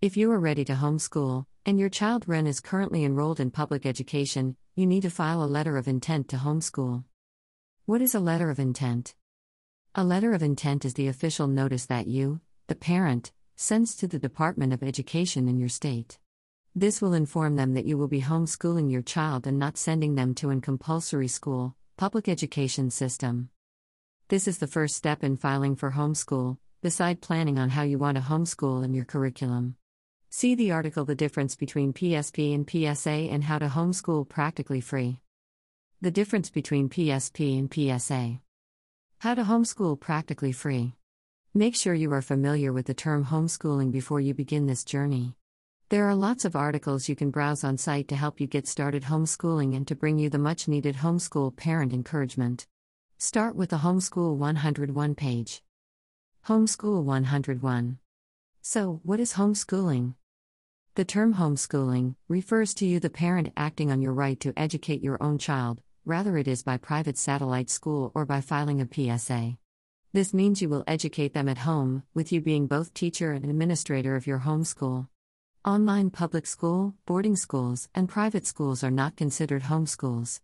If you are ready to homeschool, and your child Ren is currently enrolled in public education, you need to file a letter of intent to homeschool. What is a letter of intent? A letter of intent is the official notice that you, the parent, sends to the Department of Education in your state. This will inform them that you will be homeschooling your child and not sending them to an compulsory school, public education system. This is the first step in filing for homeschool, beside planning on how you want to homeschool in your curriculum. See the article The Difference Between PSP and PSA and How to Homeschool Practically Free. The difference between PSP and PSA. How to homeschool practically free. Make sure you are familiar with the term homeschooling before you begin this journey. There are lots of articles you can browse on site to help you get started homeschooling and to bring you the much needed homeschool parent encouragement. Start with the Homeschool 101 page. Homeschool 101. So, what is homeschooling? The term homeschooling refers to you, the parent, acting on your right to educate your own child, rather, it is by private satellite school or by filing a PSA. This means you will educate them at home, with you being both teacher and administrator of your homeschool. Online public school, boarding schools, and private schools are not considered homeschools.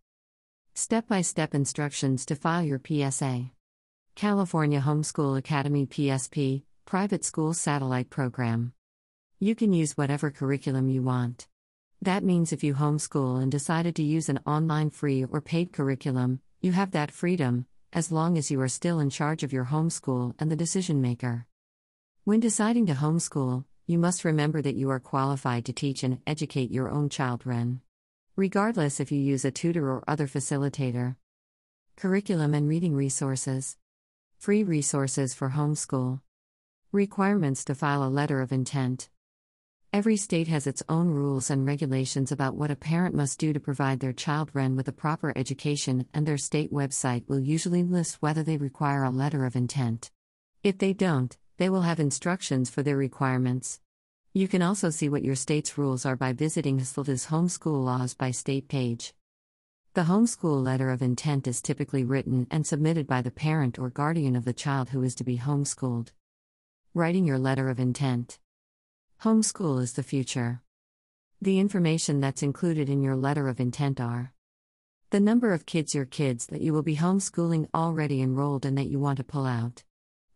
Step by step instructions to file your PSA. California Homeschool Academy PSP, Private School Satellite Program. You can use whatever curriculum you want. That means if you homeschool and decided to use an online free or paid curriculum, you have that freedom, as long as you are still in charge of your homeschool and the decision maker. When deciding to homeschool, you must remember that you are qualified to teach and educate your own children, Regardless if you use a tutor or other facilitator. Curriculum and reading resources. Free resources for homeschool. Requirements to file a letter of intent. Every state has its own rules and regulations about what a parent must do to provide their child Ren with a proper education, and their state website will usually list whether they require a letter of intent. If they don't, they will have instructions for their requirements. You can also see what your state's rules are by visiting HSLDA's Homeschool Laws by State page. The homeschool letter of intent is typically written and submitted by the parent or guardian of the child who is to be homeschooled. Writing your letter of intent. Homeschool is the future. The information that's included in your letter of intent are the number of kids your kids that you will be homeschooling already enrolled and that you want to pull out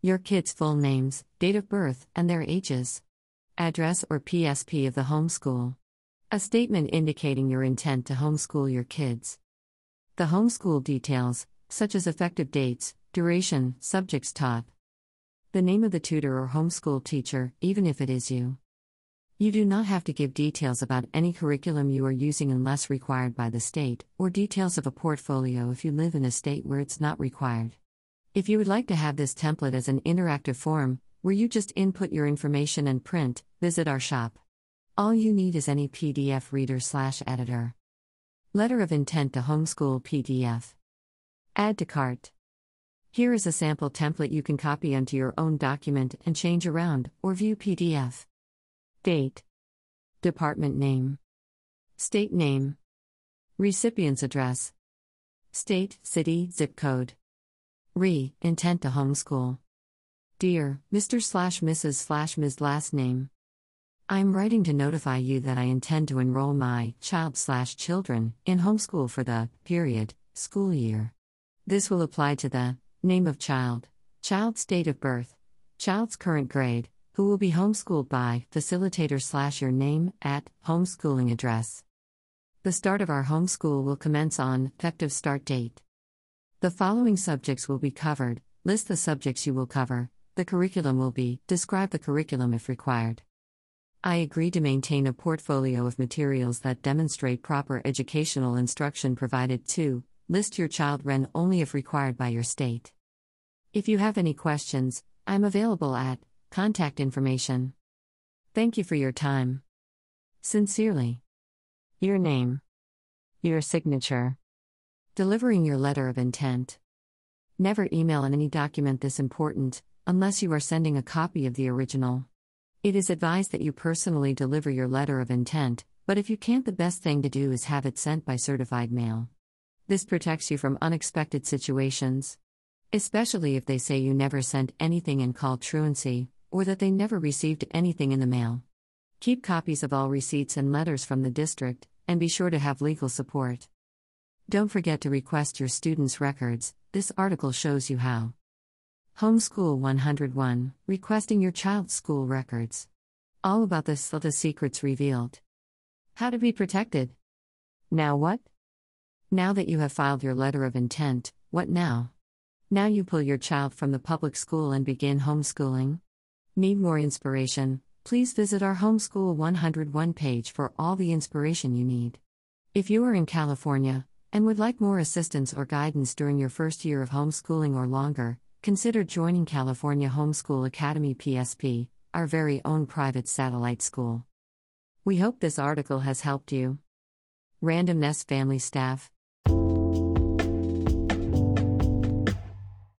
your kids' full names, date of birth, and their ages, address or PSP of the homeschool, a statement indicating your intent to homeschool your kids, the homeschool details, such as effective dates, duration, subjects taught, the name of the tutor or homeschool teacher, even if it is you. You do not have to give details about any curriculum you are using unless required by the state, or details of a portfolio if you live in a state where it's not required. If you would like to have this template as an interactive form, where you just input your information and print, visit our shop. All you need is any PDF reader slash editor. Letter of Intent to Homeschool PDF. Add to cart. Here is a sample template you can copy onto your own document and change around, or view PDF. Date. Department name. State name. Recipient's address. State, city, zip code. Re, intent to homeschool. Dear Mr. slash Mrs. slash Ms. last name. I'm writing to notify you that I intend to enroll my child slash children in homeschool for the period school year. This will apply to the name of child, child's date of birth, child's current grade, who will be homeschooled by? Facilitator slash your name at homeschooling address. The start of our homeschool will commence on effective start date. The following subjects will be covered. List the subjects you will cover, the curriculum will be. Describe the curriculum if required. I agree to maintain a portfolio of materials that demonstrate proper educational instruction provided to list your child REN only if required by your state. If you have any questions, I'm available at contact information. Thank you for your time. Sincerely. Your name. Your signature. Delivering your letter of intent. Never email any document this important, unless you are sending a copy of the original. It is advised that you personally deliver your letter of intent, but if you can't, the best thing to do is have it sent by certified mail. This protects you from unexpected situations. Especially if they say you never sent anything and call truancy, or that they never received anything in the mail. Keep copies of all receipts and letters from the district, and be sure to have legal support. Don't forget to request your students' records, this article shows you how. Homeschool 101 Requesting your child's school records. All about this, the secrets revealed. How to be protected. Now what? Now that you have filed your letter of intent, what now? Now you pull your child from the public school and begin homeschooling? Need more inspiration? Please visit our Homeschool 101 page for all the inspiration you need. If you are in California and would like more assistance or guidance during your first year of homeschooling or longer, consider joining California Homeschool Academy PSP, our very own private satellite school. We hope this article has helped you. Random Nest Family Staff